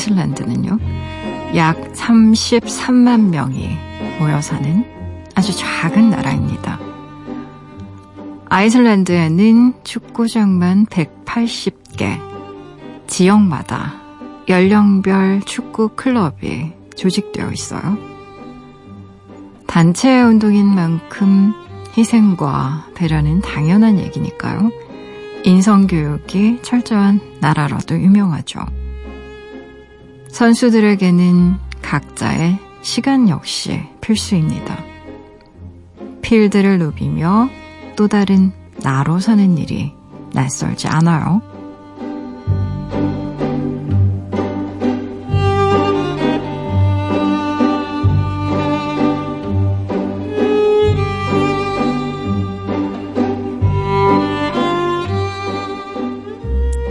아이슬란드는요. 약 33만 명이 모여 사는 아주 작은 나라입니다. 아이슬란드에는 축구장만 180개, 지역마다 연령별 축구 클럽이 조직되어 있어요. 단체 운동인 만큼 희생과 배려는 당연한 얘기니까요. 인성교육이 철저한 나라로도 유명하죠. 선수들에게는 각자의 시간 역시 필수입니다. 필드를 누비며 또 다른 나로 사는 일이 낯설지 않아요.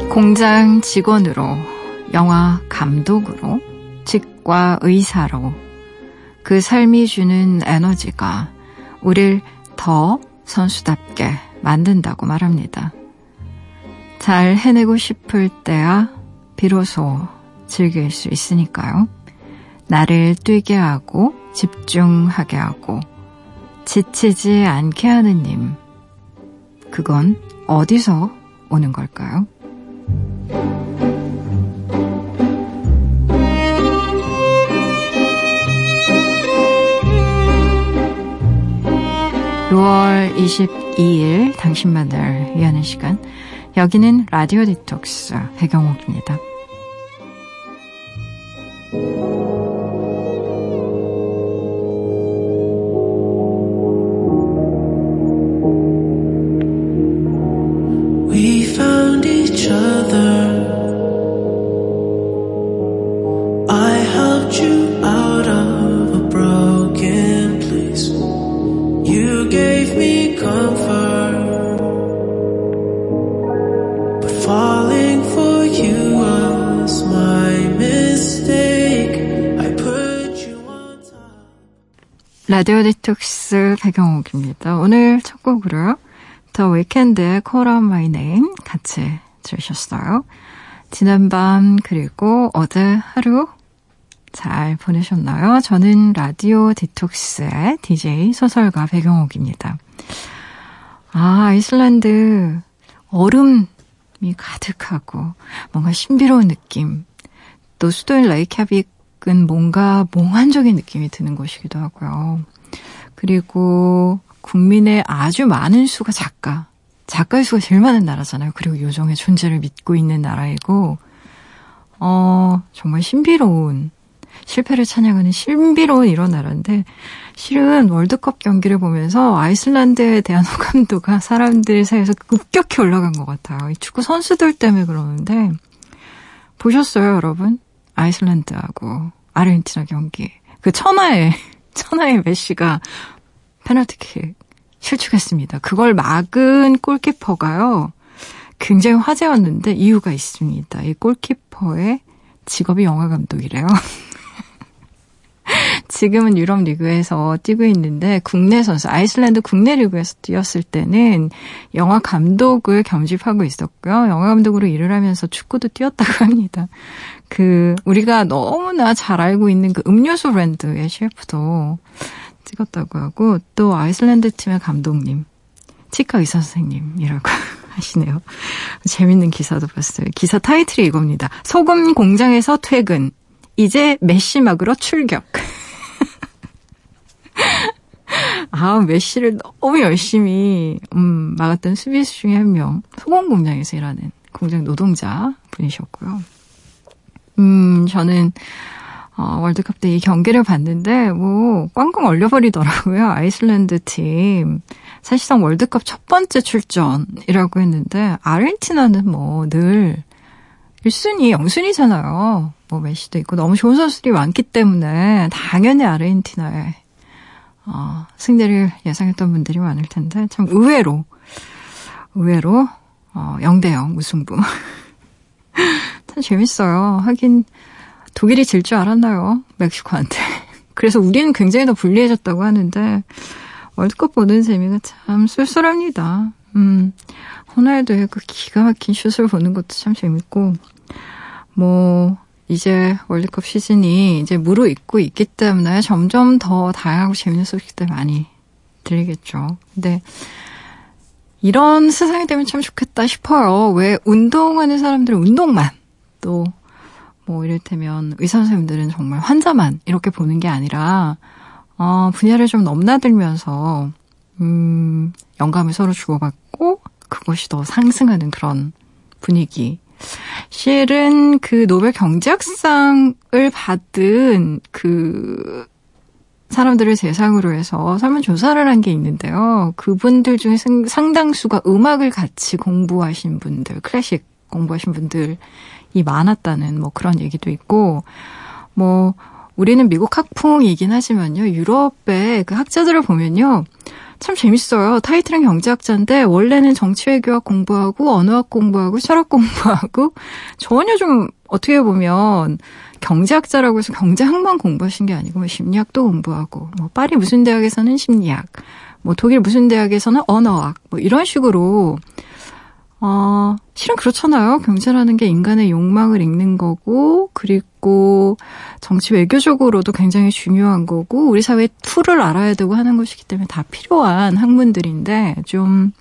공장 직원으로, 영화 감독으로, 직과 의사로 그 삶이 주는 에너지가 우릴 더 선수답게 만든다고 말합니다. 잘 해내고 싶을 때야 비로소 즐길 수 있으니까요. 나를 뛰게 하고 집중하게 하고 지치지 않게 하는 님. 그건 어디서 오는 걸까요? 6월 22일 당신만을 위하는 시간. 여기는 라디오 디톡스 배경옥입니다. 라디오 디톡스 배경옥입니다. 오늘 첫 곡으로요. 더 위켄드의 Call Out My Name 같이 들으셨어요. 지난밤 그리고 어제 하루 잘 보내셨나요? 저는 라디오 디톡스의 DJ 소설가 배경옥입니다. 아, 아이슬란드 얼음이 가득하고 뭔가 신비로운 느낌. 또 수도인 레이캬빅 은 뭔가 몽환적인 느낌이 드는 곳이기도 하고요. 그리고 국민의 아주 많은 수가 작가. 작가의 수가 제일 많은 나라잖아요. 그리고 요정의 존재를 믿고 있는 나라이고, 어, 정말 신비로운, 실패를 찬양하는 신비로운 이런 나라인데, 실은 월드컵 경기를 보면서 아이슬란드에 대한 호감도가 사람들 사이에서 급격히 올라간 것 같아요. 이 축구 선수들 때문에 그러는데, 보셨어요, 여러분? 아이슬란드하고 아르헨티나 경기. 그 천하의, 천하의 메시가 페널티킥 실축했습니다. 그걸 막은 골키퍼가요. 굉장히 화제였는데 이유가 있습니다. 이 골키퍼의 직업이 영화 감독이래요. 지금은 유럽 리그에서 뛰고 있는데 국내 선수 아이슬란드 국내 리그에서 뛰었을 때는 영화 감독을 겸직하고 있었고요. 영화 감독으로 일을 하면서 축구도 뛰었다고 합니다. 그 우리가 너무나 잘 알고 있는 그 음료수 브랜드의 셰프도 찍었다고 하고 또 아이슬란드 팀의 감독님 치과 의사 선생님이라고 하시네요. 재밌는 기사도 봤어요. 기사 타이틀이 이겁니다. 소금 공장에서 퇴근. 이제 메시막으로 출격. 아, 메시를 너무 열심히 음, 막았던 수비수 중에 한 명. 소금 공장에서 일하는 공장 노동자 분이셨고요. 음, 저는 어, 월드컵 때 이 경기를 봤는데 뭐 꽝꽝 얼려버리더라고요. 아이슬란드 팀. 사실상 월드컵 첫 번째 출전이라고 했는데 아르헨티나는 뭐 늘 1순위, 0순위잖아요. 뭐 메시도 있고 너무 좋은 선수들이 많기 때문에 당연히 아르헨티나에 어, 승리를 예상했던 분들이 많을 텐데 참 의외로 의외로 어, 0대0 무승부. 참 재밌어요. 하긴 독일이 질 줄 알았나요? 멕시코한테. 그래서 우리는 굉장히 더 불리해졌다고 하는데 월드컵 보는 재미가 참 쏠쏠합니다. 음, 호날두의 그 기가 막힌 슛을 보는 것도 참 재밌고 뭐, 이제 월드컵 시즌이 이제 무르익고 있기 때문에 점점 더 다양하고 재밌는 소식들 많이 들리겠죠. 근데 이런 세상이 되면 참 좋겠다 싶어요. 왜 운동하는 사람들은 운동만 또 뭐 이를테면 의사 선생님들은 정말 환자만 이렇게 보는 게 아니라 어, 분야를 좀 넘나들면서 음, 영감을 서로 주고받고 그것이 더 상승하는 그런 분위기. 실은 그 노벨 경제학상을 받은 그 사람들을 대상으로 해서 설문조사를 한 게 있는데요. 그분들 중에 상당수가 음악을 같이 공부하신 분들, 클래식 공부하신 분들이 많았다는 뭐 그런 얘기도 있고, 뭐, 우리는 미국 학풍이긴 하지만요, 유럽의 그 학자들을 보면요, 참 재밌어요. 타이틀은 경제학자인데 원래는 정치외교학 공부하고 언어학 공부하고 철학 공부하고 전혀 좀 어떻게 보면 경제학자라고 해서 경제학만 공부하신 게 아니고 뭐 심리학도 공부하고 뭐 파리 무슨 대학에서는 심리학, 뭐 독일 무슨 대학에서는 언어학 뭐 이런 식으로 어, 실은 그렇잖아요. 경제라는 게 인간의 욕망을 읽는 거고, 그리고 정치 외교적으로도 굉장히 중요한 거고, 우리 사회의 틀을 알아야 되고 하는 것이기 때문에 다 필요한 학문들인데, 좀,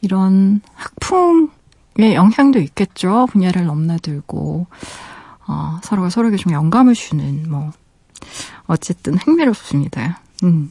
이런 학풍의 영향도 있겠죠. 분야를 넘나들고. 어, 서로가 서로에게 좀 영감을 주는 뭐 어쨌든 흥미롭습니다. 음.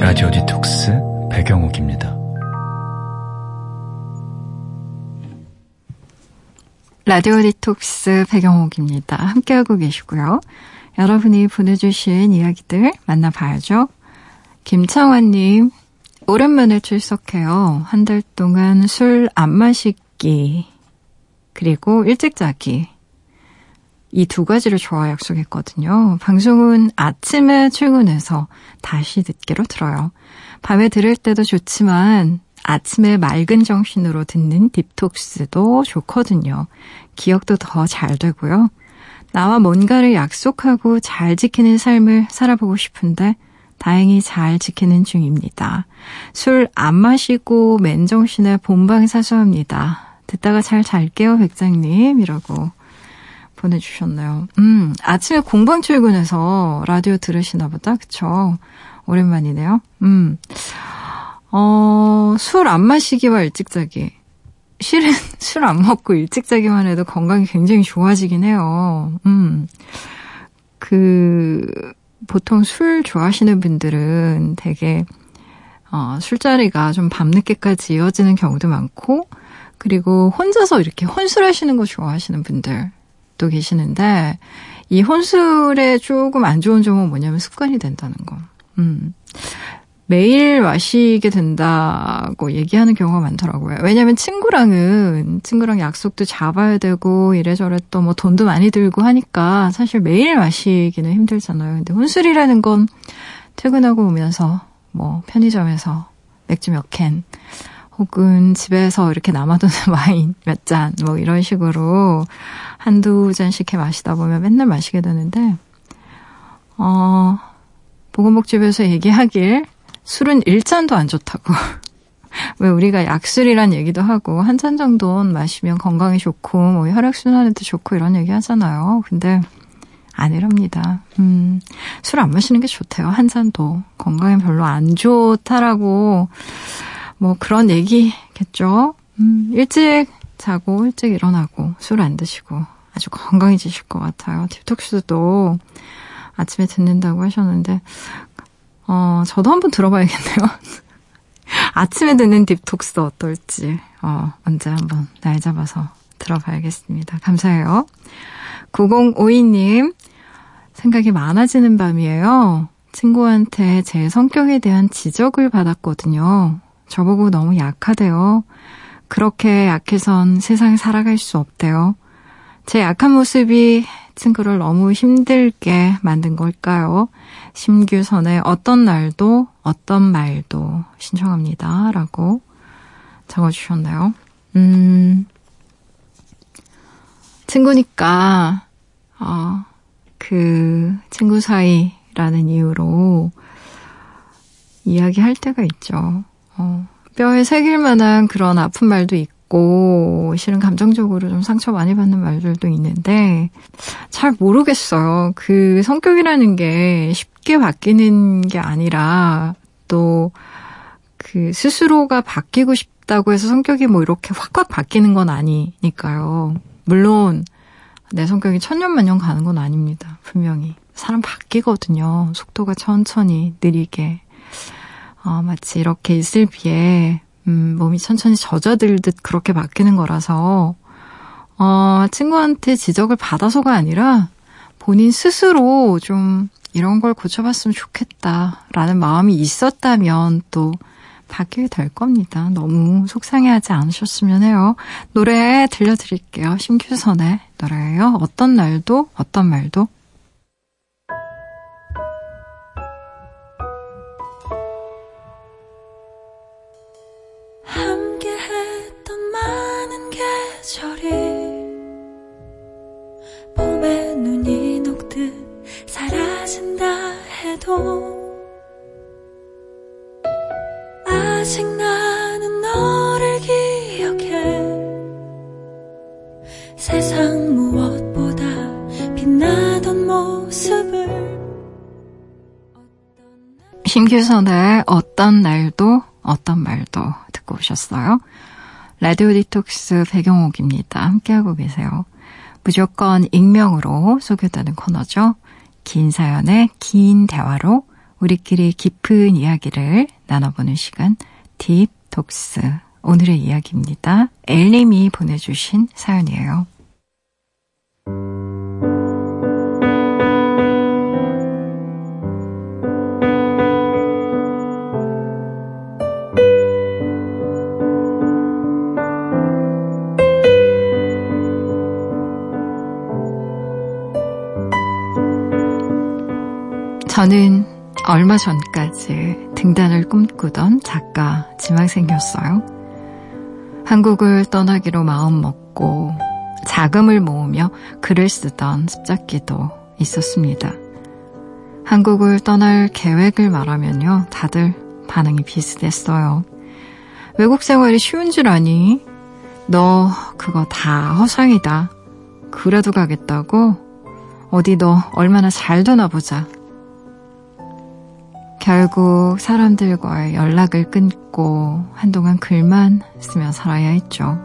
라디오 디톡스 배경옥입니다. 라디오 디톡스 배경옥입니다. 함께하고 계시고요. 여러분이 보내주신 이야기들 만나봐야죠. 김창환님, 오랜만에 출석해요. 한 달 동안 술 안 마시기, 그리고 일찍 자기. 이 두 가지를 좋아 약속했거든요. 방송은 아침에 출근해서 다시 듣기로 들어요. 밤에 들을 때도 좋지만 아침에 맑은 정신으로 듣는 딥톡스도 좋거든요. 기억도 더 잘 되고요. 나와 뭔가를 약속하고 잘 지키는 삶을 살아보고 싶은데 다행히 잘 지키는 중입니다. 술 안 마시고 맨정신에 본방 사수합니다. 듣다가 잘 잘게요, 백장님. 이라고 보내주셨나요? 음, 아침에 공방 출근해서 라디오 들으시나 보다. 그쵸? 오랜만이네요. 음. 어, 술 안 마시기와 일찍 자기. 실은 술 안 먹고 일찍 자기만 해도 건강이 굉장히 좋아지긴 해요. 음. 그, 보통 술 좋아하시는 분들은 되게, 어, 술자리가 좀 밤늦게까지 이어지는 경우도 많고, 그리고 혼자서 이렇게 혼술하시는 거 좋아하시는 분들 도 계시는데, 이 혼술에 조금 안 좋은 점은 뭐냐면 습관이 된다는 거. 음. 매일 마시게 된다고 얘기하는 경우가 많더라고요. 왜냐면 친구랑은, 친구랑 약속도 잡아야 되고, 이래저래 또 뭐 돈도 많이 들고 하니까 사실 매일 마시기는 힘들잖아요. 근데 혼술이라는 건 퇴근하고 오면서 뭐 편의점에서 맥주 몇 캔, 혹은 집에서 이렇게 남아도는 와인 몇 잔, 뭐 이런 식으로 한두 잔씩 해 마시다 보면 맨날 마시게 되는데, 어, 보건복지부에서 얘기하길 술은 1잔도 안 좋다고. 왜 우리가 약술이란 얘기도 하고 한 잔 정도는 마시면 건강에 좋고 뭐 혈액순환에도 좋고 이런 얘기 하잖아요. 근데 아니랍니다. 음, 술 안 마시는 게 좋대요. 한 잔도 건강에 별로 안 좋다라고 뭐 그런 얘기겠죠. 음, 일찍 자고 일찍 일어나고 술 안 드시고 아주 건강해지실 것 같아요. 딥톡스도 아침에 듣는다고 하셨는데, 어, 저도 한번 들어봐야겠네요. 아침에 듣는 딥톡스 어떨지, 어, 언제 한번 날 잡아서 들어봐야겠습니다. 감사해요. 9052님, 생각이 많아지는 밤이에요. 친구한테 제 성격에 대한 지적을 받았거든요. 저보고 너무 약하대요. 그렇게 약해선 세상에 살아갈 수 없대요. 제 약한 모습이 친구를 너무 힘들게 만든 걸까요? 심규선의 어떤 날도 어떤 말도 신청합니다. 라고 적어주셨나요? 음, 친구니까, 어, 그, 친구 사이라는 이유로 이야기할 때가 있죠. 어, 뼈에 새길 만한 그런 아픈 말도 있고, 실은 감정적으로 좀 상처 많이 받는 말들도 있는데 잘 모르겠어요. 그 성격이라는 게 쉽게 바뀌는 게 아니라 또 그 스스로가 바뀌고 싶다고 해서 성격이 뭐 이렇게 확확 바뀌는 건 아니니까요. 물론 내 성격이 천년만년 가는 건 아닙니다. 분명히 사람 바뀌거든요. 속도가 천천히 느리게 어, 마치 이렇게 있을 비에 음, 몸이 천천히 젖어들듯 그렇게 바뀌는 거라서, 어, 친구한테 지적을 받아서가 아니라 본인 스스로 좀 이런 걸 고쳐봤으면 좋겠다라는 마음이 있었다면 또 바뀌게 될 겁니다. 너무 속상해하지 않으셨으면 해요. 노래 들려드릴게요. 심규선의 노래예요. 어떤 날도 어떤 말도 계절이 봄에 눈이 녹듯 사라진다 해도 아직 나는 너를 기억해 세상 무엇보다 빛나던 모습을 심규선의 어떤 날도 어떤 말도 듣고 오셨어요? 라디오 디톡스 배경옥입니다. 함께하고 계세요. 무조건 익명으로 소개되는 코너죠. 긴 사연의 긴 대화로 우리끼리 깊은 이야기를 나눠보는 시간 딥톡스 오늘의 이야기입니다. 엘님이 보내주신 사연이에요. 저는 얼마 전까지 등단을 꿈꾸던 작가 지망생이었어요. 한국을 떠나기로 마음먹고 자금을 모으며 글을 쓰던 습작기도 있었습니다. 한국을 떠날 계획을 말하면요. 다들 반응이 비슷했어요. 외국 생활이 쉬운 줄 아니? 너 그거 다 허상이다. 그래도 가겠다고? 어디 너 얼마나 잘 되나 보자. 결국 사람들과의 연락을 끊고 한동안 글만 쓰며 살아야 했죠.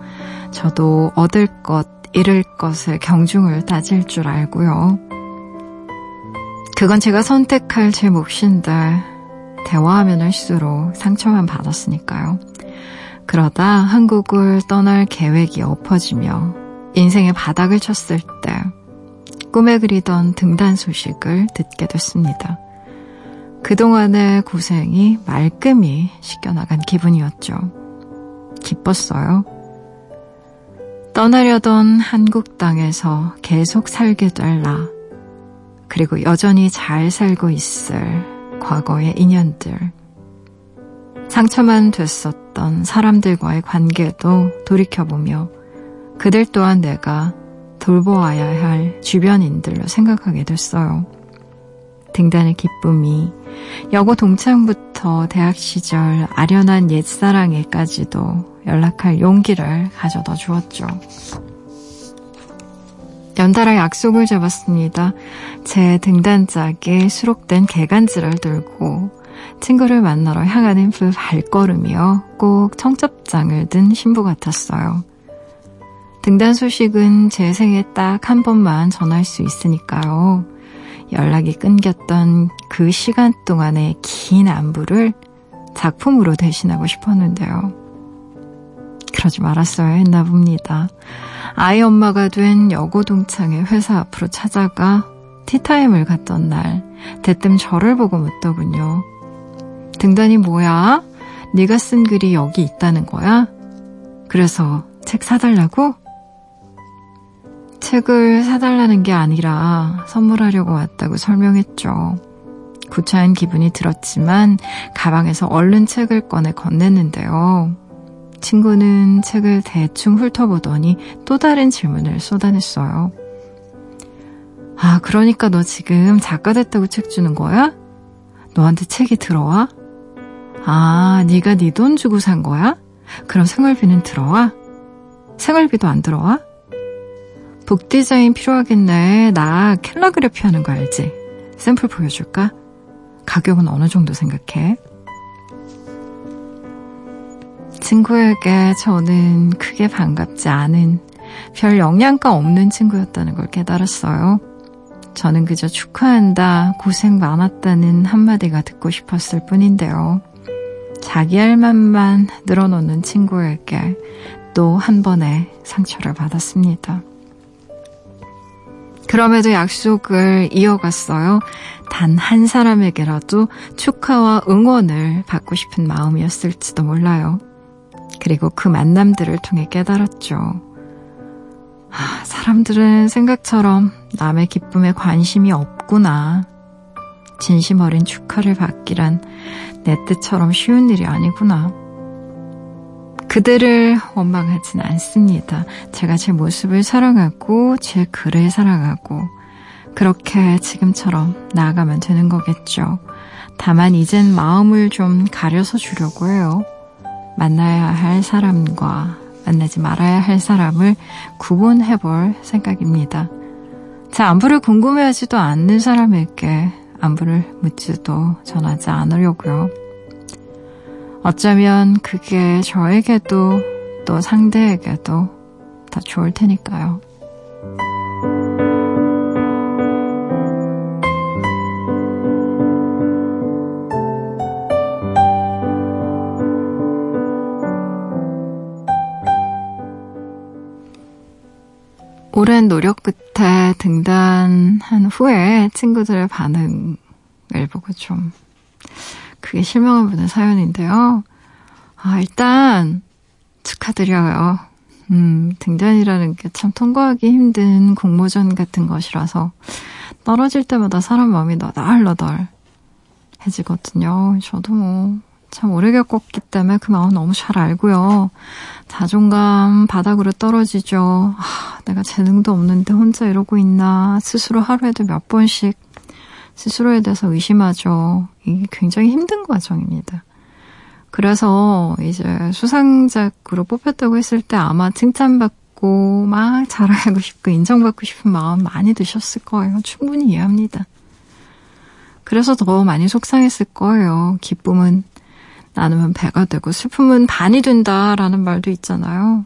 저도 얻을 것, 잃을 것을 경중을 따질 줄 알고요. 그건 제가 선택할 제 몫인데 대화하면 할수록 상처만 받았으니까요. 그러다 한국을 떠날 계획이 엎어지며 인생의 바닥을 쳤을 때 꿈에 그리던 등단 소식을 듣게 됐습니다. 그동안의 고생이 말끔히 씻겨나간 기분이었죠. 기뻤어요. 떠나려던 한국 땅에서 계속 살게 될 나, 그리고 여전히 잘 살고 있을 과거의 인연들, 상처만 됐었던 사람들과의 관계도 돌이켜보며 그들 또한 내가 돌보아야 할 주변인들로 생각하게 됐어요. 등단의 기쁨이 여고 동창부터 대학 시절 아련한 옛사랑에까지도 연락할 용기를 가져다 주었죠. 연달아 약속을 잡았습니다. 제 등단짝에 수록된 개간지를 들고 친구를 만나러 향하는 그 발걸음이요. 꼭 청첩장을 든 신부 같았어요. 등단 소식은 제 생에 딱 한 번만 전할 수 있으니까요. 연락이 끊겼던 그 시간 동안의 긴 안부를 작품으로 대신하고 싶었는데요. 그러지 말았어야 했나 봅니다. 아이 엄마가 된 여고 동창의 회사 앞으로 찾아가 티타임을 갔던 날 대뜸 저를 보고 묻더군요. 등단이 뭐야? 네가 쓴 글이 여기 있다는 거야? 그래서 책 사달라고? 책을 사달라는 게 아니라 선물하려고 왔다고 설명했죠. 구차한 기분이 들었지만 가방에서 얼른 책을 꺼내 건넸는데요. 친구는 책을 대충 훑어보더니 또 다른 질문을 쏟아냈어요. 아, 그러니까 너 지금 작가 됐다고 책 주는 거야? 너한테 책이 들어와? 아, 네가 네 돈 주고 산 거야? 그럼 생활비는 들어와? 생활비도 안 들어와? 북 디자인 필요하겠네. 나 캘러그래피 하는 거 알지? 샘플 보여줄까? 가격은 어느 정도 생각해? 친구에게 저는 크게 반갑지 않은 별 영양가 없는 친구였다는 걸 깨달았어요. 저는 그저 축하한다, 고생 많았다는 한마디가 듣고 싶었을 뿐인데요. 자기 할 만만 늘어놓는 친구에게 또 한 번의 상처를 받았습니다. 그럼에도 약속을 이어갔어요. 단 한 사람에게라도 축하와 응원을 받고 싶은 마음이었을지도 몰라요. 그리고 그 만남들을 통해 깨달았죠. 아, 사람들은 생각처럼 남의 기쁨에 관심이 없구나. 진심 어린 축하를 받기란 내 뜻처럼 쉬운 일이 아니구나. 그들을 원망하진 않습니다. 제가 제 모습을 사랑하고 제 글을 사랑하고 그렇게 지금처럼 나아가면 되는 거겠죠. 다만 이젠 마음을 좀 가려서 주려고 해요. 만나야 할 사람과 만나지 말아야 할 사람을 구분해 볼 생각입니다. 제 안부를 궁금해하지도 않는 사람에게 안부를 묻지도 전하지 않으려고요. 어쩌면 그게 저에게도 또 상대에게도 더 좋을 테니까요. 오랜 노력 끝에 등단한 후에 친구들의 반응을 보고 좀 그게 실망을 보는 사연인데요. 아, 일단 축하드려요. 음, 등단이라는 게 참 통과하기 힘든 공모전 같은 것이라서 떨어질 때마다 사람 마음이 너덜너덜 해지거든요. 저도 뭐 참 오래 겪었기 때문에 그 마음 너무 잘 알고요. 자존감 바닥으로 떨어지죠. 아, 내가 재능도 없는데 혼자 이러고 있나. 스스로 하루에도 몇 번씩 스스로에 대해서 의심하죠. 이게 굉장히 힘든 과정입니다. 그래서 이제 수상작으로 뽑혔다고 했을 때 아마 칭찬받고 막 자랑하고 싶고 인정받고 싶은 마음 많이 드셨을 거예요. 충분히 이해합니다. 그래서 더 많이 속상했을 거예요. 기쁨은 나누면 배가 되고 슬픔은 반이 된다라는 말도 있잖아요.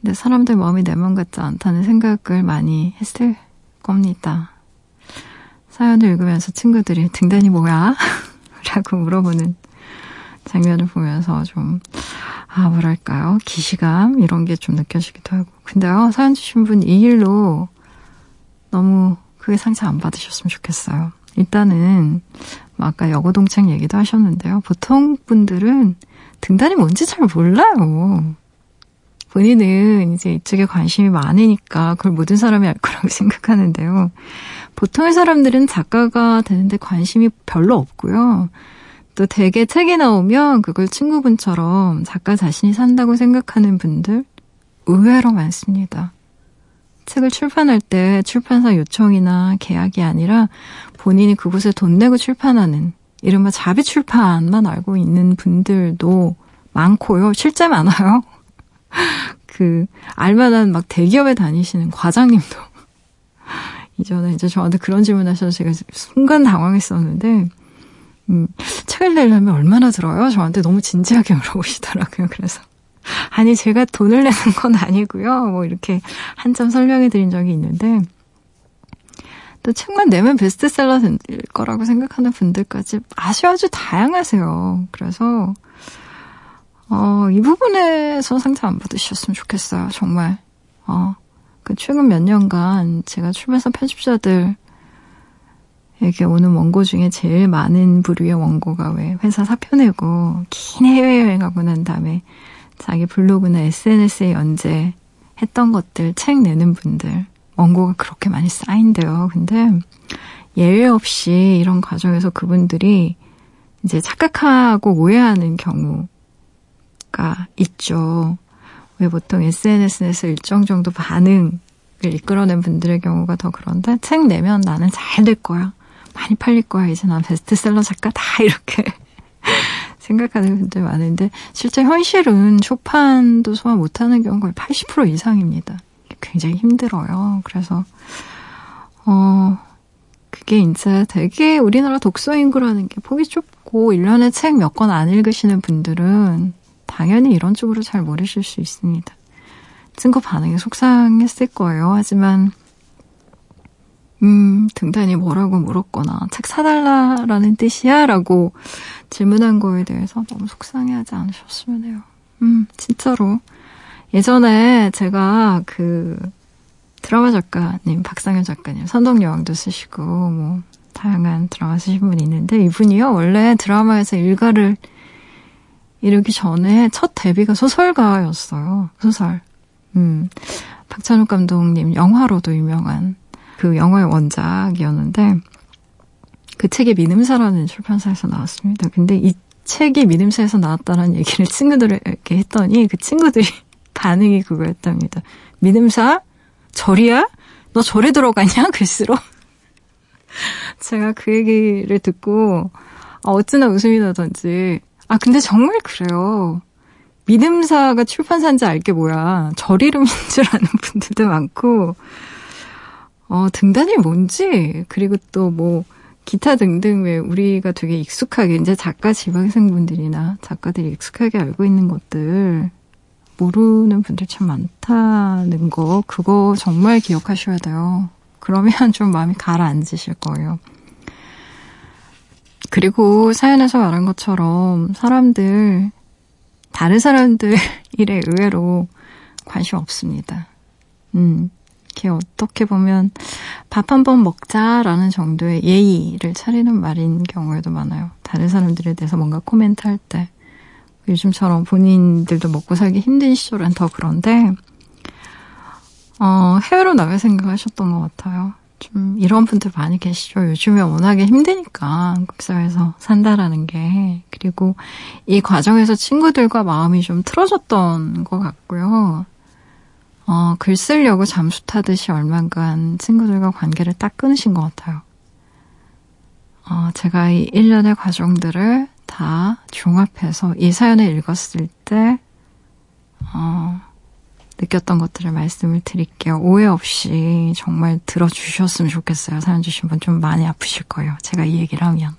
근데 사람들 마음이 내맘 같지 않다는 생각을 많이 했을 겁니다. 사연을 읽으면서 친구들이 등단이 뭐야? 라고 물어보는 장면을 보면서 좀, 아, 뭐랄까요. 기시감? 이런 게 좀 느껴지기도 하고. 근데요, 사연 주신 분 이 일로 너무 크게 상처 안 받으셨으면 좋겠어요. 일단은, 뭐 아까 여고동창 얘기도 하셨는데요. 보통 분들은 등단이 뭔지 잘 몰라요. 본인은 이제 이쪽에 관심이 많으니까 그걸 모든 사람이 알 거라고 생각하는데요. 보통의 사람들은 작가가 되는데 관심이 별로 없고요. 또 되게 책이 나오면 그걸 친구분처럼 작가 자신이 산다고 생각하는 분들 의외로 많습니다. 책을 출판할 때 출판사 요청이나 계약이 아니라 본인이 그곳에 돈 내고 출판하는 이른바 자비 출판만 알고 있는 분들도 많고요. 실제 많아요. 그 알만한 막 대기업에 다니시는 과장님도 이전에 이제 저한테 그런 질문 하셔서 제가 순간 당황했었는데, 음, 책을 내려면 얼마나 들어요? 저한테 너무 진지하게 물어보시더라고요. 그래서 아니, 제가 돈을 내는 건 아니고요. 뭐 이렇게 한참 설명해 드린 적이 있는데, 또 책만 내면 베스트셀러 될 거라고 생각하는 분들까지 아주 아주 다양하세요. 그래서, 어, 이 부분에서 상처 안 받으셨으면 좋겠어요. 정말. 어, 그 최근 몇 년간 제가 출판사 편집자들 에게 오는 원고 중에 제일 많은 부류의 원고가 왜 회사 사표 내고 긴 해외여행 가고 난 다음에 자기 블로그나 SNS에 연재했던 것들 책 내는 분들 원고가 그렇게 많이 쌓인대요. 근데 예외 없이 이런 과정에서 그분들이 이제 착각하고 오해하는 경우가 있죠. 왜 보통 SNS에서 일정 정도 반응을 이끌어낸 분들의 경우가 더 그런데 책 내면 나는 잘 될 거야. 많이 팔릴 거야. 이제 난 베스트셀러 작가 다 이렇게 생각하는 분들 많은데 실제 현실은 초판도 소화 못하는 경우가 80% 이상입니다. 굉장히 힘들어요. 그래서 어 그게 이제 되게 우리나라 독서 인구라는 게 폭이 좁고 1년에 책 몇 권 안 읽으시는 분들은 당연히 이런 쪽으로 잘 모르실 수 있습니다. 친구 반응이 속상했을 거예요. 하지만 음, 등단이 뭐라고 물었거나 책 사달라라는 뜻이야? 라고 질문한 거에 대해서 너무 속상해하지 않으셨으면 해요. 음, 진짜로. 예전에 제가 그 드라마 작가님, 박상현 작가님, 선덕여왕도 쓰시고, 뭐, 다양한 드라마 쓰신 분이 있는데, 이분이요, 원래 드라마에서 일가를 이르기 전에 첫 데뷔가 소설가였어요. 소설. 음, 박찬욱 감독님 영화로도 유명한 그 영화의 원작이었는데 그 책이 미음사라는 출판사에서 나왔습니다. 근데 이 책이 미음사에서 나왔다는 얘기를 친구들에게 했더니 그 친구들이 반응이 그거였답니다. 미음사 절이야? 너 절에 들어가냐? 글쓰러? 제가 그 얘기를 듣고 아, 어찌나 웃음이 나던지 아 근데 정말 그래요. 믿음사가 출판사인지 알게 뭐야. 절 이름인 줄 아는 분들도 많고 어, 등단이 뭔지, 그리고 또 뭐, 기타 등등 왜 우리가 되게 익숙하게, 이제 작가 지방생분들이나 작가들이 익숙하게 알고 있는 것들, 모르는 분들 참 많다는 거, 그거 정말 기억하셔야 돼요. 그러면 좀 마음이 가라앉으실 거예요. 그리고 사연에서 말한 것처럼 사람들, 다른 사람들 일에 의외로 관심 없습니다. 음. 이렇게 어떻게 보면 밥 한 번 먹자라는 정도의 예의를 차리는 말인 경우에도 많아요. 다른 사람들에 대해서 뭔가 코멘트 할 때. 요즘처럼 본인들도 먹고 살기 힘든 시절은 더 그런데, 어, 해외로 나갈 생각하셨던 것 같아요. 좀 이런 분들 많이 계시죠. 요즘에 워낙에 힘드니까 한국 사회에서 산다라는 게. 그리고 이 과정에서 친구들과 마음이 좀 틀어졌던 것 같고요. 어, 글 쓰려고 잠수 타듯이 얼만간 친구들과 관계를 딱 끊으신 것 같아요. 어, 제가 이 1년의 과정들을 다 종합해서 이 사연을 읽었을 때, 어, 느꼈던 것들을 말씀을 드릴게요. 오해 없이 정말 들어주셨으면 좋겠어요. 사연 주신 분 좀 많이 아프실 거예요. 제가 이 얘기를 하면.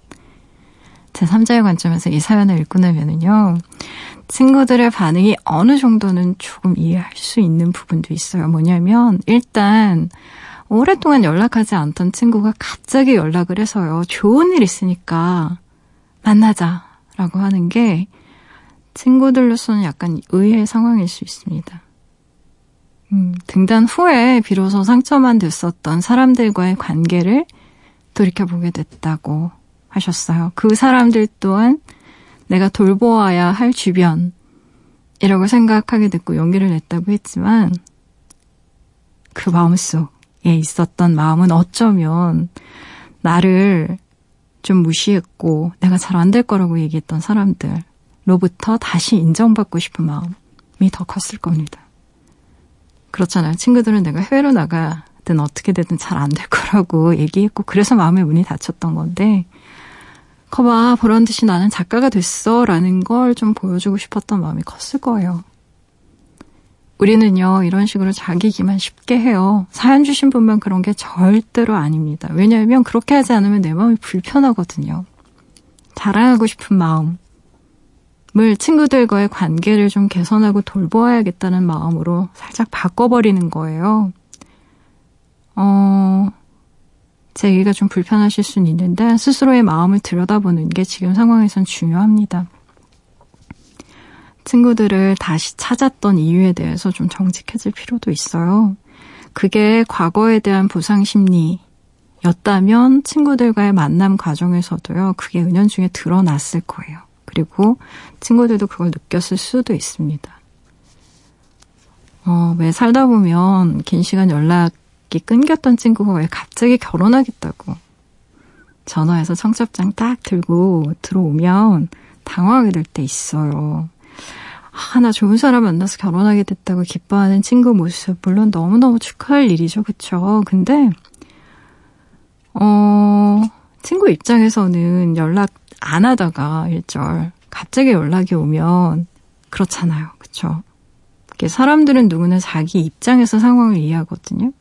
제 3자의 관점에서 이 사연을 읽고 나면은요, 친구들의 반응이 어느 정도는 조금 이해할 수 있는 부분도 있어요. 뭐냐면, 일단, 오랫동안 연락하지 않던 친구가 갑자기 연락을 해서요, 좋은 일 있으니까 만나자. 라고 하는 게, 친구들로서는 약간 의외의 상황일 수 있습니다. 음, 등단 후에 비로소 상처만 됐었던 사람들과의 관계를 돌이켜보게 됐다고 하셨어요. 그 사람들 또한 내가 돌보아야 할 주변이라고 생각하게 됐고 용기를 냈다고 했지만 그 마음속에 있었던 마음은 어쩌면 나를 좀 무시했고 내가 잘 안 될 거라고 얘기했던 사람들로부터 다시 인정받고 싶은 마음이 더 컸을 겁니다. 그렇잖아요. 친구들은 내가 해외로 나가든 어떻게 되든 잘 안 될 거라고 얘기했고 그래서 마음의 문이 닫혔던 건데 거봐, 보란 듯이 나는 작가가 됐어. 라는 걸 좀 보여주고 싶었던 마음이 컸을 거예요. 우리는요, 이런 식으로 자기 기만 쉽게 해요. 사연 주신 분만 그런 게 절대로 아닙니다. 왜냐하면 그렇게 하지 않으면 내 마음이 불편하거든요. 자랑하고 싶은 마음 은 친구들과의 관계를 좀 개선하고 돌보아야겠다는 마음으로 살짝 바꿔버리는 거예요. 어, 제 얘기가 좀 불편하실 수는 있는데 스스로의 마음을 들여다보는 게 지금 상황에선 중요합니다. 친구들을 다시 찾았던 이유에 대해서 좀 정직해질 필요도 있어요. 그게 과거에 대한 보상 심리였다면 친구들과의 만남 과정에서도요, 그게 은연중에 드러났을 거예요. 그리고 친구들도 그걸 느꼈을 수도 있습니다. 어, 왜 살다 보면 긴 시간 연락이 끊겼던 친구가 왜 갑자기 결혼하겠다고 전화해서 청첩장 딱 들고 들어오면 당황하게 될 때 있어요. 아, 나 좋은 사람 만나서 결혼하게 됐다고 기뻐하는 친구 모습, 물론 너무너무 축하할 일이죠. 그쵸? 근데, 어, 친구 입장에서는 연락 안 하다가 일절 갑자기 연락이 오면 그렇잖아요. 그쵸? 사람들은 누구나 자기 입장에서 상황을 이해하거든요.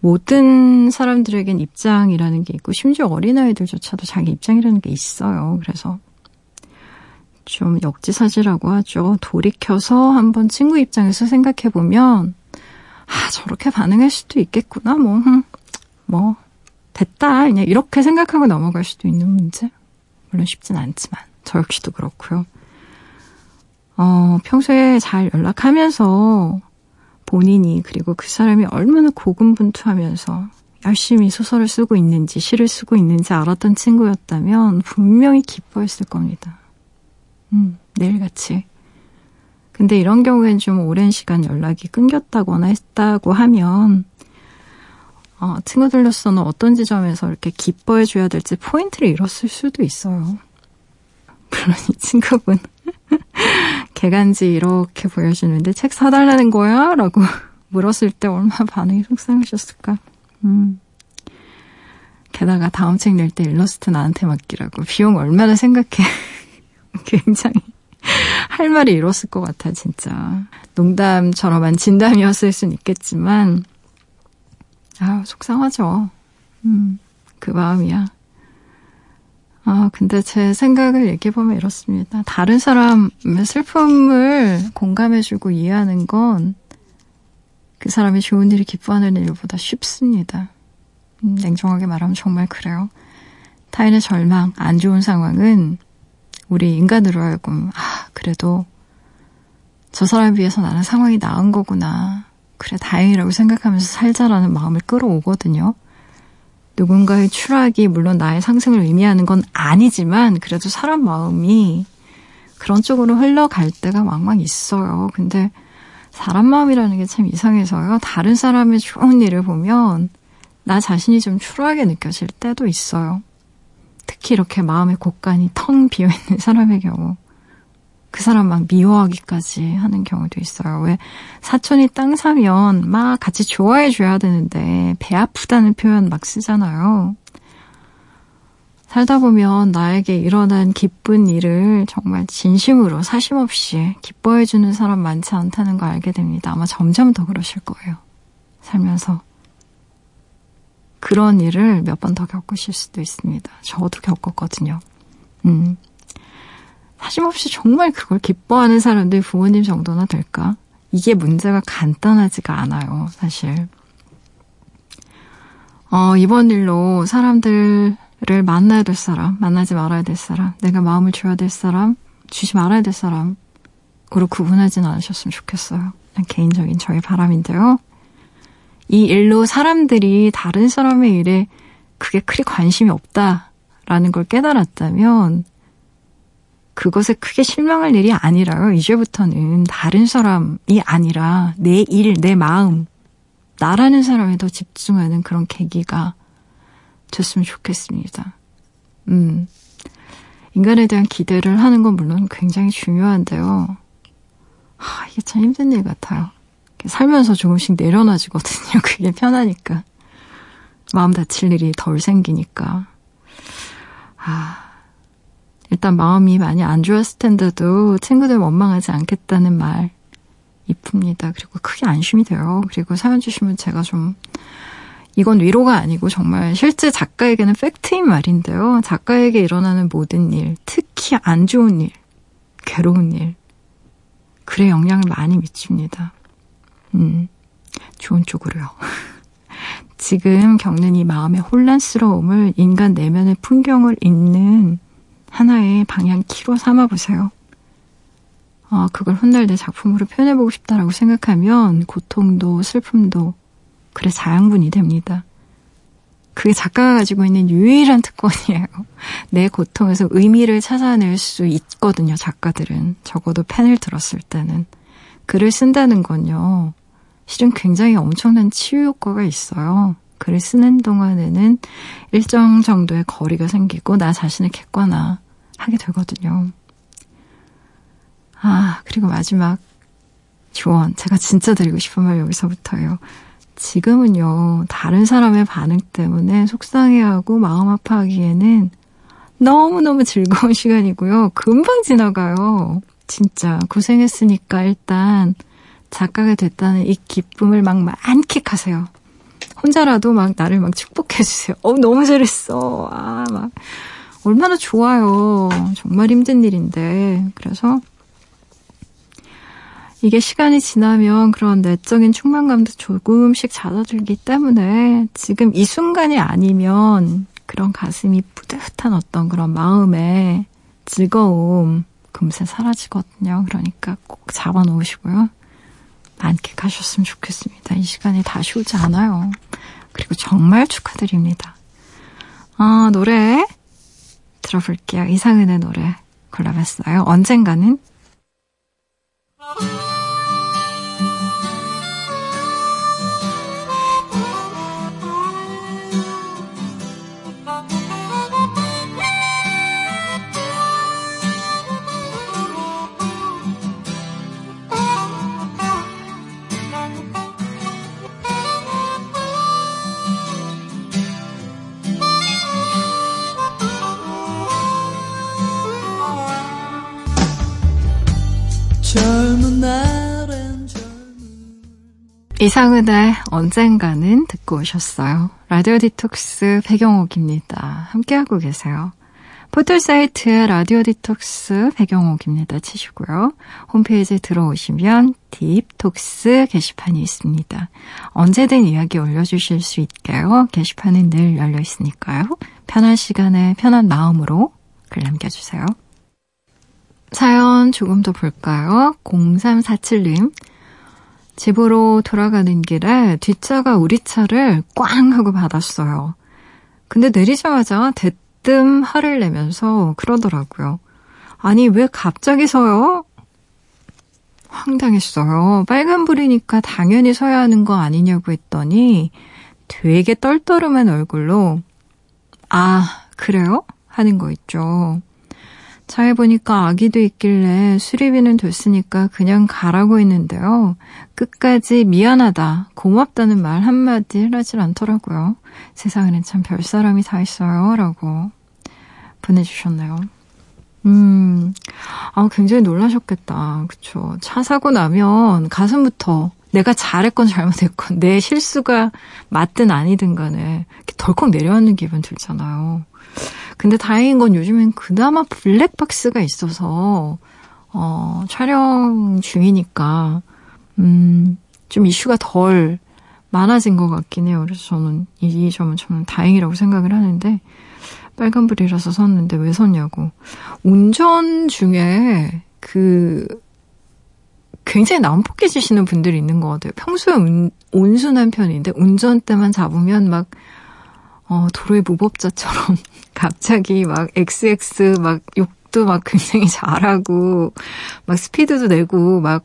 모든 사람들에겐 입장이라는 게 있고, 심지어 어린아이들조차도 자기 입장이라는 게 있어요. 그래서 좀 역지사지라고 하죠. 돌이켜서 한번 친구 입장에서 생각해 보면 아 저렇게 반응할 수도 있겠구나. 뭐, 뭐 됐다. 그냥 이렇게 생각하고 넘어갈 수도 있는 문제. 물론 쉽진 않지만 저 역시도 그렇고요. 어, 평소에 잘 연락하면서 본인이 그리고 그 사람이 얼마나 고군분투하면서 열심히 소설을 쓰고 있는지 시를 쓰고 있는지 알았던 친구였다면 분명히 기뻐했을 겁니다. 음, 내일같이. 근데 이런 경우엔 좀 오랜 시간 연락이 끊겼다거나 했다고 하면, 어, 친구들로서는 어떤 지점에서 이렇게 기뻐해 줘야 될지 포인트를 잃었을 수도 있어요. 물론 이 친구분, 개간지 이렇게 보여주는데 책 사달라는 거야? 라고 물었을 때 얼마나 반응이 속상하셨을까. 음. 게다가 다음 책 낼 때 일러스트 나한테 맡기라고. 비용 얼마나 생각해. 굉장히 할 말이 이뤘을 것 같아, 진짜. 농담처럼한 진담이었을 순 있겠지만, 아 속상하죠. 음, 그 마음이야. 아, 근데 제 생각을 얘기해보면 이렇습니다. 다른 사람의 슬픔을 공감해주고 이해하는 건 그 사람이 좋은 일을 기뻐하는 일보다 쉽습니다. 음, 냉정하게 말하면 정말 그래요. 타인의 절망, 안 좋은 상황은 우리 인간으로 하여금, 아, 그래도 저 사람 비해서 나는 상황이 나은 거구나. 그래, 다행이라고 생각하면서 살자라는 마음을 끌어오거든요. 누군가의 추락이 물론 나의 상승을 의미하는 건 아니지만, 그래도 사람 마음이 그런 쪽으로 흘러갈 때가 왕왕 있어요. 근데 사람 마음이라는 게 참 이상해서요. 다른 사람의 좋은 일을 보면 나 자신이 좀 추락하게 느껴질 때도 있어요. 특히 이렇게 마음의 곳간이 텅 비어있는 사람의 경우 그 사람 막 미워하기까지 하는 경우도 있어요. 왜 사촌이 땅 사면 막 같이 좋아해 줘야 되는데 배 아프다는 표현 막 쓰잖아요. 살다 보면 나에게 일어난 기쁜 일을 정말 진심으로 사심없이 기뻐해 주는 사람 많지 않다는 걸 알게 됩니다. 아마 점점 더 그러실 거예요. 살면서. 그런 일을 몇 번 더 겪으실 수도 있습니다. 저도 겪었거든요. 음. 사심없이 정말 그걸 기뻐하는 사람들 부모님 정도나 될까? 이게 문제가 간단하지가 않아요, 사실. 어, 이번 일로 사람들을 만나야 될 사람, 만나지 말아야 될 사람, 내가 마음을 줘야 될 사람, 주지 말아야 될 사람으로 구분하진 않으셨으면 좋겠어요. 개인적인 저의 바람인데요. 이 일로 사람들이 다른 사람의 일에 그게 크게 관심이 없다라는 걸 깨달았다면 그것에 크게 실망할 일이 아니라요. 이제부터는 다른 사람이 아니라 내 일, 내 마음, 나라는 사람에 더 집중하는 그런 계기가 됐으면 좋겠습니다. 음. 인간에 대한 기대를 하는 건 물론 굉장히 중요한데요. 하, 이게 참 힘든 일 같아요. 살면서 조금씩 내려놔지거든요. 그게 편하니까. 마음 다칠 일이 덜 생기니까. 아, 일단 마음이 많이 안 좋았을 텐데도 친구들 원망하지 않겠다는 말 이쁩니다. 그리고 크게 안심이 돼요. 그리고 사연 주시면 제가 좀 이건 위로가 아니고 정말 실제 작가에게는 팩트인 말인데요. 작가에게 일어나는 모든 일, 특히 안 좋은 일, 괴로운 일. 글에 영향을 많이 미칩니다. 음, 좋은 쪽으로요. 지금 겪는 이 마음의 혼란스러움을 인간 내면의 풍경을 읽는 하나의 방향 키로 삼아보세요. 어, 그걸 훗날 내 작품으로 표현해보고 싶다라고 생각하면 고통도 슬픔도 그래 자양분이 됩니다. 그게 작가가 가지고 있는 유일한 특권이에요. 내 고통에서 의미를 찾아낼 수 있거든요, 작가들은. 적어도 펜을 들었을 때는. 글을 쓴다는 건요, 실은 굉장히 엄청난 치유 효과가 있어요. 글을 쓰는 동안에는 일정 정도의 거리가 생기고 나 자신을 객관화 하게 되거든요. 아, 그리고 마지막 조언. 제가 진짜 드리고 싶은 말 여기서부터예요. 지금은요, 다른 사람의 반응 때문에 속상해하고 마음 아파하기에는 너무너무 즐거운 시간이고요. 금방 지나가요. 진짜 고생했으니까 일단 작가가 됐다는 이 기쁨을 막 만끽하세요. 혼자라도 막 나를 막 축복해주세요. 어, 너무 잘했어. 아, 막. 얼마나 좋아요. 정말 힘든 일인데. 그래서 이게 시간이 지나면 그런 내적인 충만감도 조금씩 잦아들기 때문에 지금 이 순간이 아니면 그런 가슴이 뿌듯한 어떤 그런 마음의 즐거움 금세 사라지거든요. 그러니까 꼭 잡아놓으시고요. 만끽하셨으면 좋겠습니다. 이 시간이 다시 오지 않아요. 그리고 정말 축하드립니다. 아, 노래 들어볼게요. 이상은의 노래 골라봤어요. 언젠가는 이상은의 언젠가는 듣고 오셨어요. 라디오 디톡스 배경옥입니다. 함께하고 계세요. 포털 사이트에 라디오 디톡스 배경옥입니다 치시고요. 홈페이지에 들어오시면 딥톡스 게시판이 있습니다. 언제든 이야기 올려주실 수 있게요. 게시판은 늘 열려 있으니까요. 편한 시간에 편한 마음으로 글 남겨주세요. 사연 조금 더 볼까요? 0347님. 집으로 돌아가는 길에 뒷차가 우리 차를 꽝 하고 받았어요. 근데 내리자마자 대뜸 화를 내면서 그러더라고요. 아니, 왜 갑자기 서요? 황당했어요. 빨간불이니까 당연히 서야 하는 거 아니냐고 했더니 되게 떨떠름한 얼굴로 아, 그래요? 하는 거 있죠. 차에 보니까 아기도 있길래 수리비는 됐으니까 그냥 가라고 했는데요. 끝까지 미안하다, 고맙다는 말 한마디 하질 않더라고요. 세상에는 참 별 사람이 다 있어요. 라고 보내주셨네요. 음, 아, 굉장히 놀라셨겠다. 그쵸. 차 사고 나면 가슴부터 내가 잘했건 잘못했건 내 실수가 맞든 아니든 간에 덜컥 내려앉는 기분 들잖아요. 근데 다행인 건 요즘엔 그나마 블랙박스가 있어서, 어, 촬영 중이니까, 음, 좀 이슈가 덜 많아진 것 같긴 해요. 그래서 저는 이 점은 정말 다행이라고 생각을 하는데, 빨간불이라서 섰는데 왜 섰냐고. 운전 중에 그, 굉장히 난폭해지시는 분들이 있는 것 같아요. 평소에 운, 온순한 편인데, 운전대만 잡으면 막, 어, 도로의 무법자처럼 갑자기 막 XX 막 욕도 막 굉장히 잘하고 막 스피드도 내고 막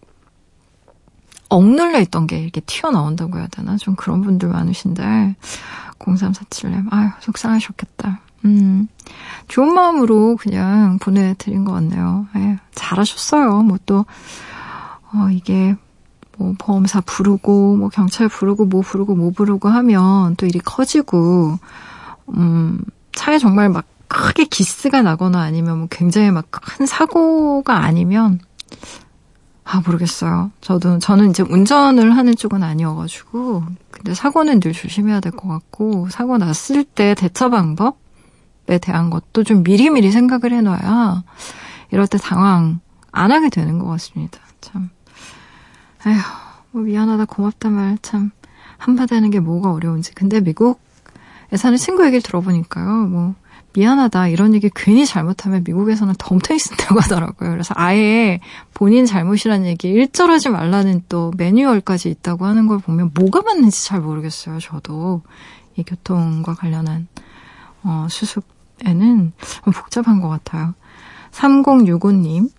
억눌려 있던 게 이렇게 튀어나온다고 해야 되나? 좀 그런 분들 많으신데 0347님 아유 속상하셨겠다. 음 좋은 마음으로 그냥 보내드린 것 같네요. 예, 잘하셨어요. 뭐 또 어, 이게 뭐 보험사 부르고 뭐 경찰 부르고 뭐 부르고 뭐 부르고 하면 또 일이 커지고 음 차에 정말 막 크게 기스가 나거나 아니면 뭐 굉장히 막 큰 사고가 아니면 아 모르겠어요. 저도 저는 이제 운전을 하는 쪽은 아니어가지고 근데 사고는 늘 조심해야 될 것 같고 사고 났을 때 대처 방법에 대한 것도 좀 미리미리 생각을 해놔야 이럴 때 당황 안 하게 되는 것 같습니다. 참. 에휴, 뭐 미안하다, 고맙다 말 참 한마디 하는 게 뭐가 어려운지. 근데 미국에 사는 친구 얘기를 들어보니까요, 뭐, 미안하다 이런 얘기 괜히 잘못하면 미국에서는 덤터 있다고 하더라고요. 그래서 아예 본인 잘못이라는 얘기 일절하지 말라는 또 매뉴얼까지 있다고 하는 걸 보면 뭐가 맞는지 잘 모르겠어요. 저도 이 교통과 관련한 어, 수습에는 복잡한 것 같아요. 3065님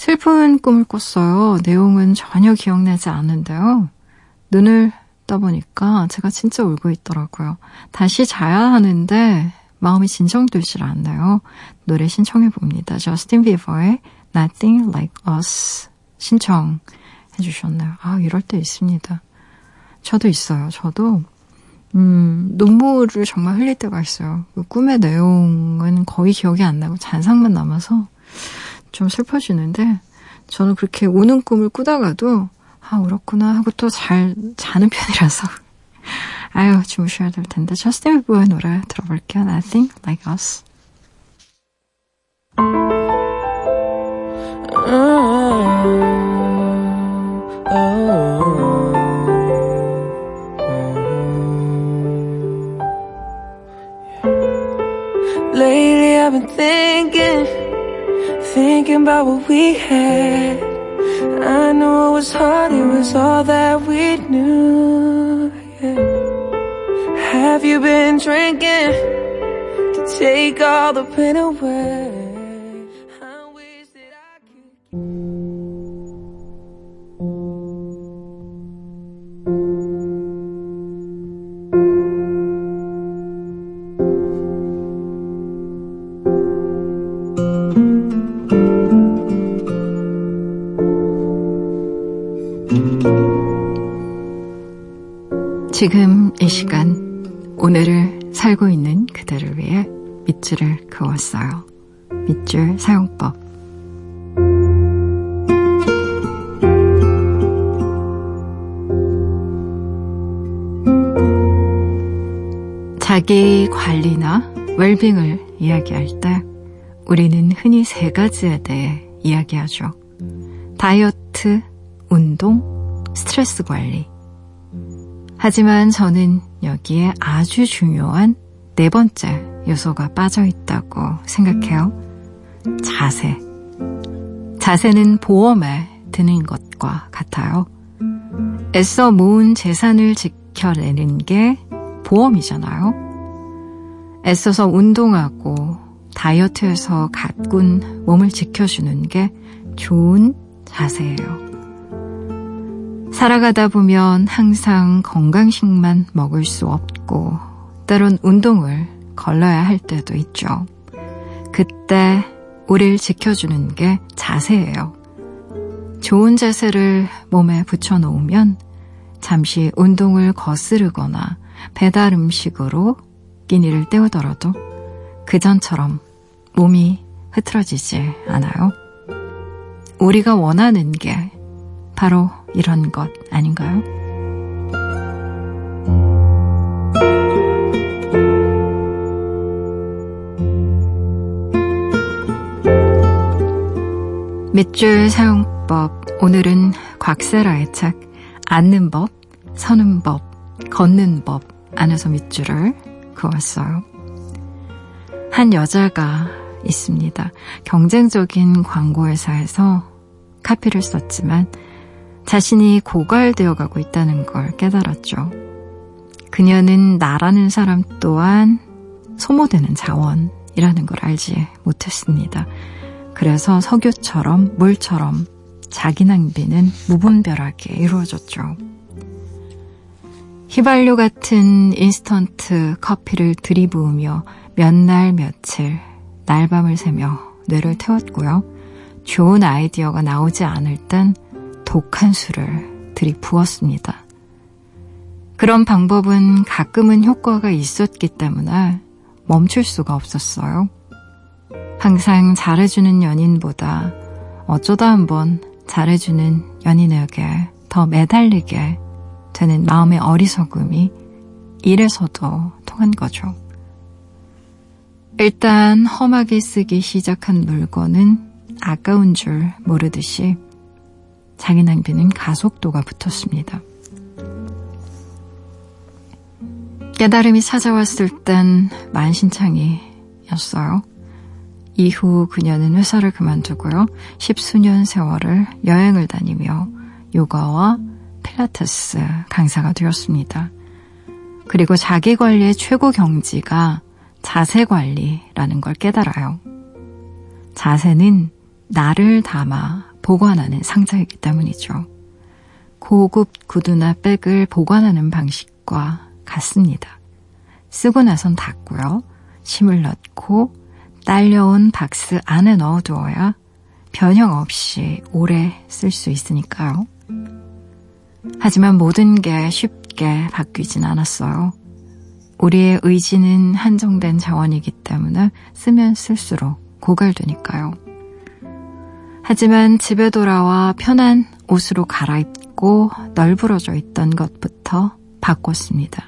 슬픈 꿈을 꿨어요. 내용은 전혀 기억나지 않는데요. 눈을 떠보니까 제가 진짜 울고 있더라고요. 다시 자야 하는데 마음이 진정되질 않나요? 노래 신청해 봅니다. 저스틴 비버의 Nothing Like Us 신청해 주셨나요? 아, 이럴 때 있습니다. 저도 있어요. 저도 음, 눈물을 정말 흘릴 때가 있어요. 그 꿈의 내용은 거의 기억이 안 나고 잔상만 남아서 좀 슬퍼지는데 저는 그렇게 우는 꿈을 꾸다가도 아, 그렇구나 하고 또 잘 자는 편이라서 아유, 주무셔야 될 텐데. 저스틴 비버의 노래 들어볼게요. Nothing Like Us. Thinking about what we had. I know it was hard, it was all that we knew. Yeah. have you been drinking to take all the pain away? 지금 이 시간 오늘을 살고 있는 그대를 위해 밑줄을 그었어요. 밑줄 사용법. 자기 관리나 웰빙을 이야기할 때 우리는 흔히 세 가지에 대해 이야기하죠. 다이어트, 운동, 스트레스 관리. 하지만 저는 여기에 아주 중요한 네 번째 요소가 빠져 있다고 생각해요. 자세. 자세는 보험에 드는 것과 같아요. 애써 모은 재산을 지켜내는 게 보험이잖아요. 애써서 운동하고 다이어트에서 가꾼 몸을 지켜주는 게 좋은 자세예요. 살아가다 보면 항상 건강식만 먹을 수 없고 때론 운동을 걸러야 할 때도 있죠. 그때 우리를 지켜주는 게 자세예요. 좋은 자세를 몸에 붙여놓으면 잠시 운동을 거스르거나 배달 음식으로 끼니를 때우더라도 그전처럼 몸이 흐트러지지 않아요. 우리가 원하는 게 바로 이런 것 아닌가요? 밑줄 사용법 오늘은 곽세라의 책 앉는 법, 서는 법, 걷는 법 안에서 밑줄을 그었어요. 한 여자가 있습니다. 경쟁적인 광고회사에서 카피를 썼지만 자신이 고갈되어 가고 있다는 걸 깨달았죠. 그녀는 나라는 사람 또한 소모되는 자원이라는 걸 알지 못했습니다. 그래서 석유처럼 물처럼 자기 낭비는 무분별하게 이루어졌죠. 휘발유 같은 인스턴트 커피를 들이부으며 몇 날 며칠 날밤을 새며 뇌를 태웠고요. 좋은 아이디어가 나오지 않을 땐 독한 술을 들이부었습니다. 그런 방법은 가끔은 효과가 있었기 때문에 멈출 수가 없었어요. 항상 잘해주는 연인보다 어쩌다 한번 잘해주는 연인에게 더 매달리게 되는 마음의 어리석음이 이래서도 통한 거죠. 일단 험하게 쓰기 시작한 물건은 아까운 줄 모르듯이 자기 낭비는 가속도가 붙었습니다. 깨달음이 찾아왔을 땐 만신창이였어요. 이후 그녀는 회사를 그만두고요. 십수년 세월을 여행을 다니며 요가와 필라테스 강사가 되었습니다. 그리고 자기 관리의 최고 경지가 자세 관리라는 걸 깨달아요. 자세는 나를 담아 보관하는 상자이기 때문이죠. 고급 구두나 백을 보관하는 방식과 같습니다. 쓰고 나선 닫고요. 심을 넣고 딸려온 박스 안에 넣어두어야 변형 없이 오래 쓸 수 있으니까요. 하지만 모든 게 쉽게 바뀌진 않았어요. 우리의 의지는 한정된 자원이기 때문에 쓰면 쓸수록 고갈되니까요. 하지만 집에 돌아와 편한 옷으로 갈아입고 널브러져 있던 것부터 바꿨습니다.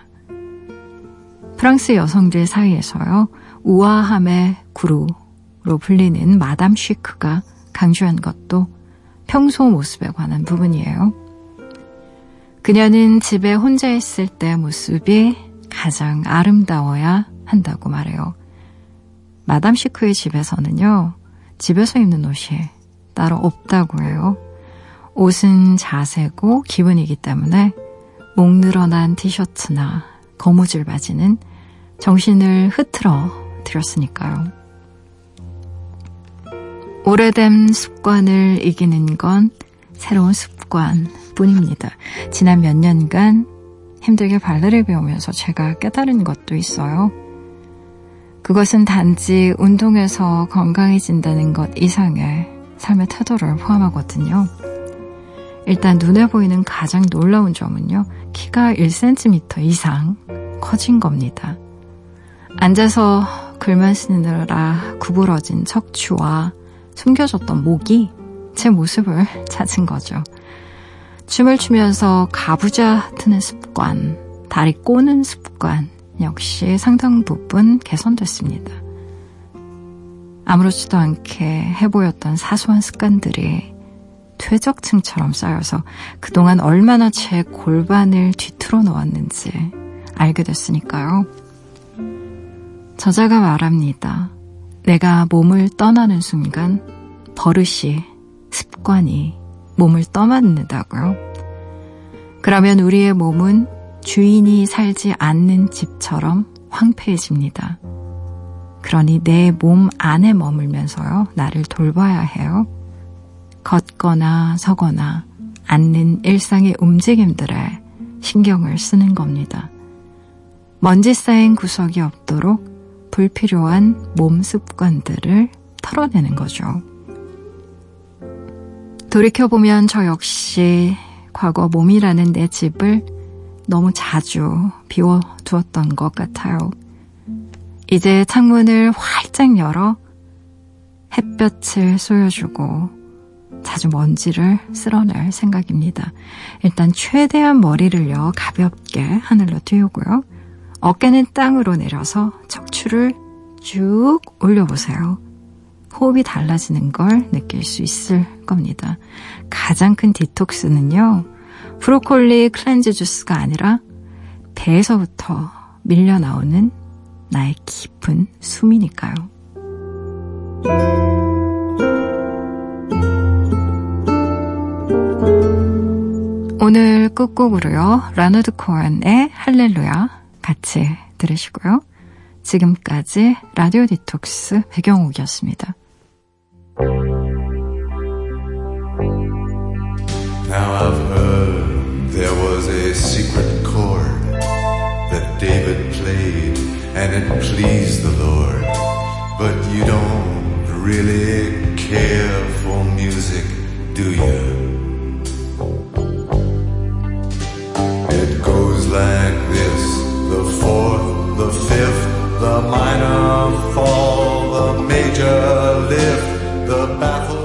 프랑스 여성들 사이에서요, 우아함의 구루로 불리는 마담 쉬크가 강조한 것도 평소 모습에 관한 부분이에요. 그녀는 집에 혼자 있을 때 모습이 가장 아름다워야 한다고 말해요. 마담 시크의 집에서는요, 집에서 입는 옷이 따로 없다고 해요. 옷은 자세고 기분이기 때문에 목 늘어난 티셔츠나 거무줄 바지는 정신을 흐트러 드렸으니까요. 오래된 습관을 이기는 건 새로운 습관 뿐입니다. 지난 몇 년간 힘들게 발레를 배우면서 제가 깨달은 것도 있어요. 그것은 단지 운동해서 건강해진다는 것 이상의 삶의 태도를 포함하거든요. 일단 눈에 보이는 가장 놀라운 점은요, 키가 1cm 이상 커진 겁니다. 앉아서 글만 쓰느라 구부러진 척추와 숨겨졌던 목이 제 모습을 찾은 거죠. 춤을 추면서 가부좌 트는 습관, 다리 꼬는 습관 역시 상당 부분 개선됐습니다. 아무렇지도 않게 해보였던 사소한 습관들이 퇴적층처럼 쌓여서 그동안 얼마나 제 골반을 뒤틀어 놓았는지 알게 됐으니까요. 저자가 말합니다. 내가 몸을 떠나는 순간 버릇이, 습관이 몸을 떠맡는다고요. 그러면 우리의 몸은 주인이 살지 않는 집처럼 황폐해집니다. 그러니 내 몸 안에 머물면서요, 나를 돌봐야 해요. 걷거나 서거나 앉는 일상의 움직임들에 신경을 쓰는 겁니다. 먼지 쌓인 구석이 없도록 불필요한 몸 습관들을 털어내는 거죠. 돌이켜보면 저 역시 과거 몸이라는 내 집을 너무 자주 비워두었던 것 같아요. 이제 창문을 활짝 열어 햇볕을 쏘여주고 자주 먼지를 쓸어낼 생각입니다. 일단 최대한 머리를요, 가볍게 하늘로 띄우고요. 어깨는 땅으로 내려서 척추를 쭉 올려보세요. 호흡이 달라지는 걸 느낄 수 있을 겁니다. 가장 큰 디톡스는요, 브로콜리 클렌즈 주스가 아니라 배에서부터 밀려 나오는 나의 깊은 숨이니까요. 오늘 끝곡으로요, 레너드 코언의 할렐루야 같이 들으시고요. 지금까지 라디오 디톡스 배경옥이었습니다. Now there was a secret chord that David played and it pleased the Lord. But you don't really care for music, do you? It goes like this, the fourth, the fifth, the minor fall, the major lift, the baffled.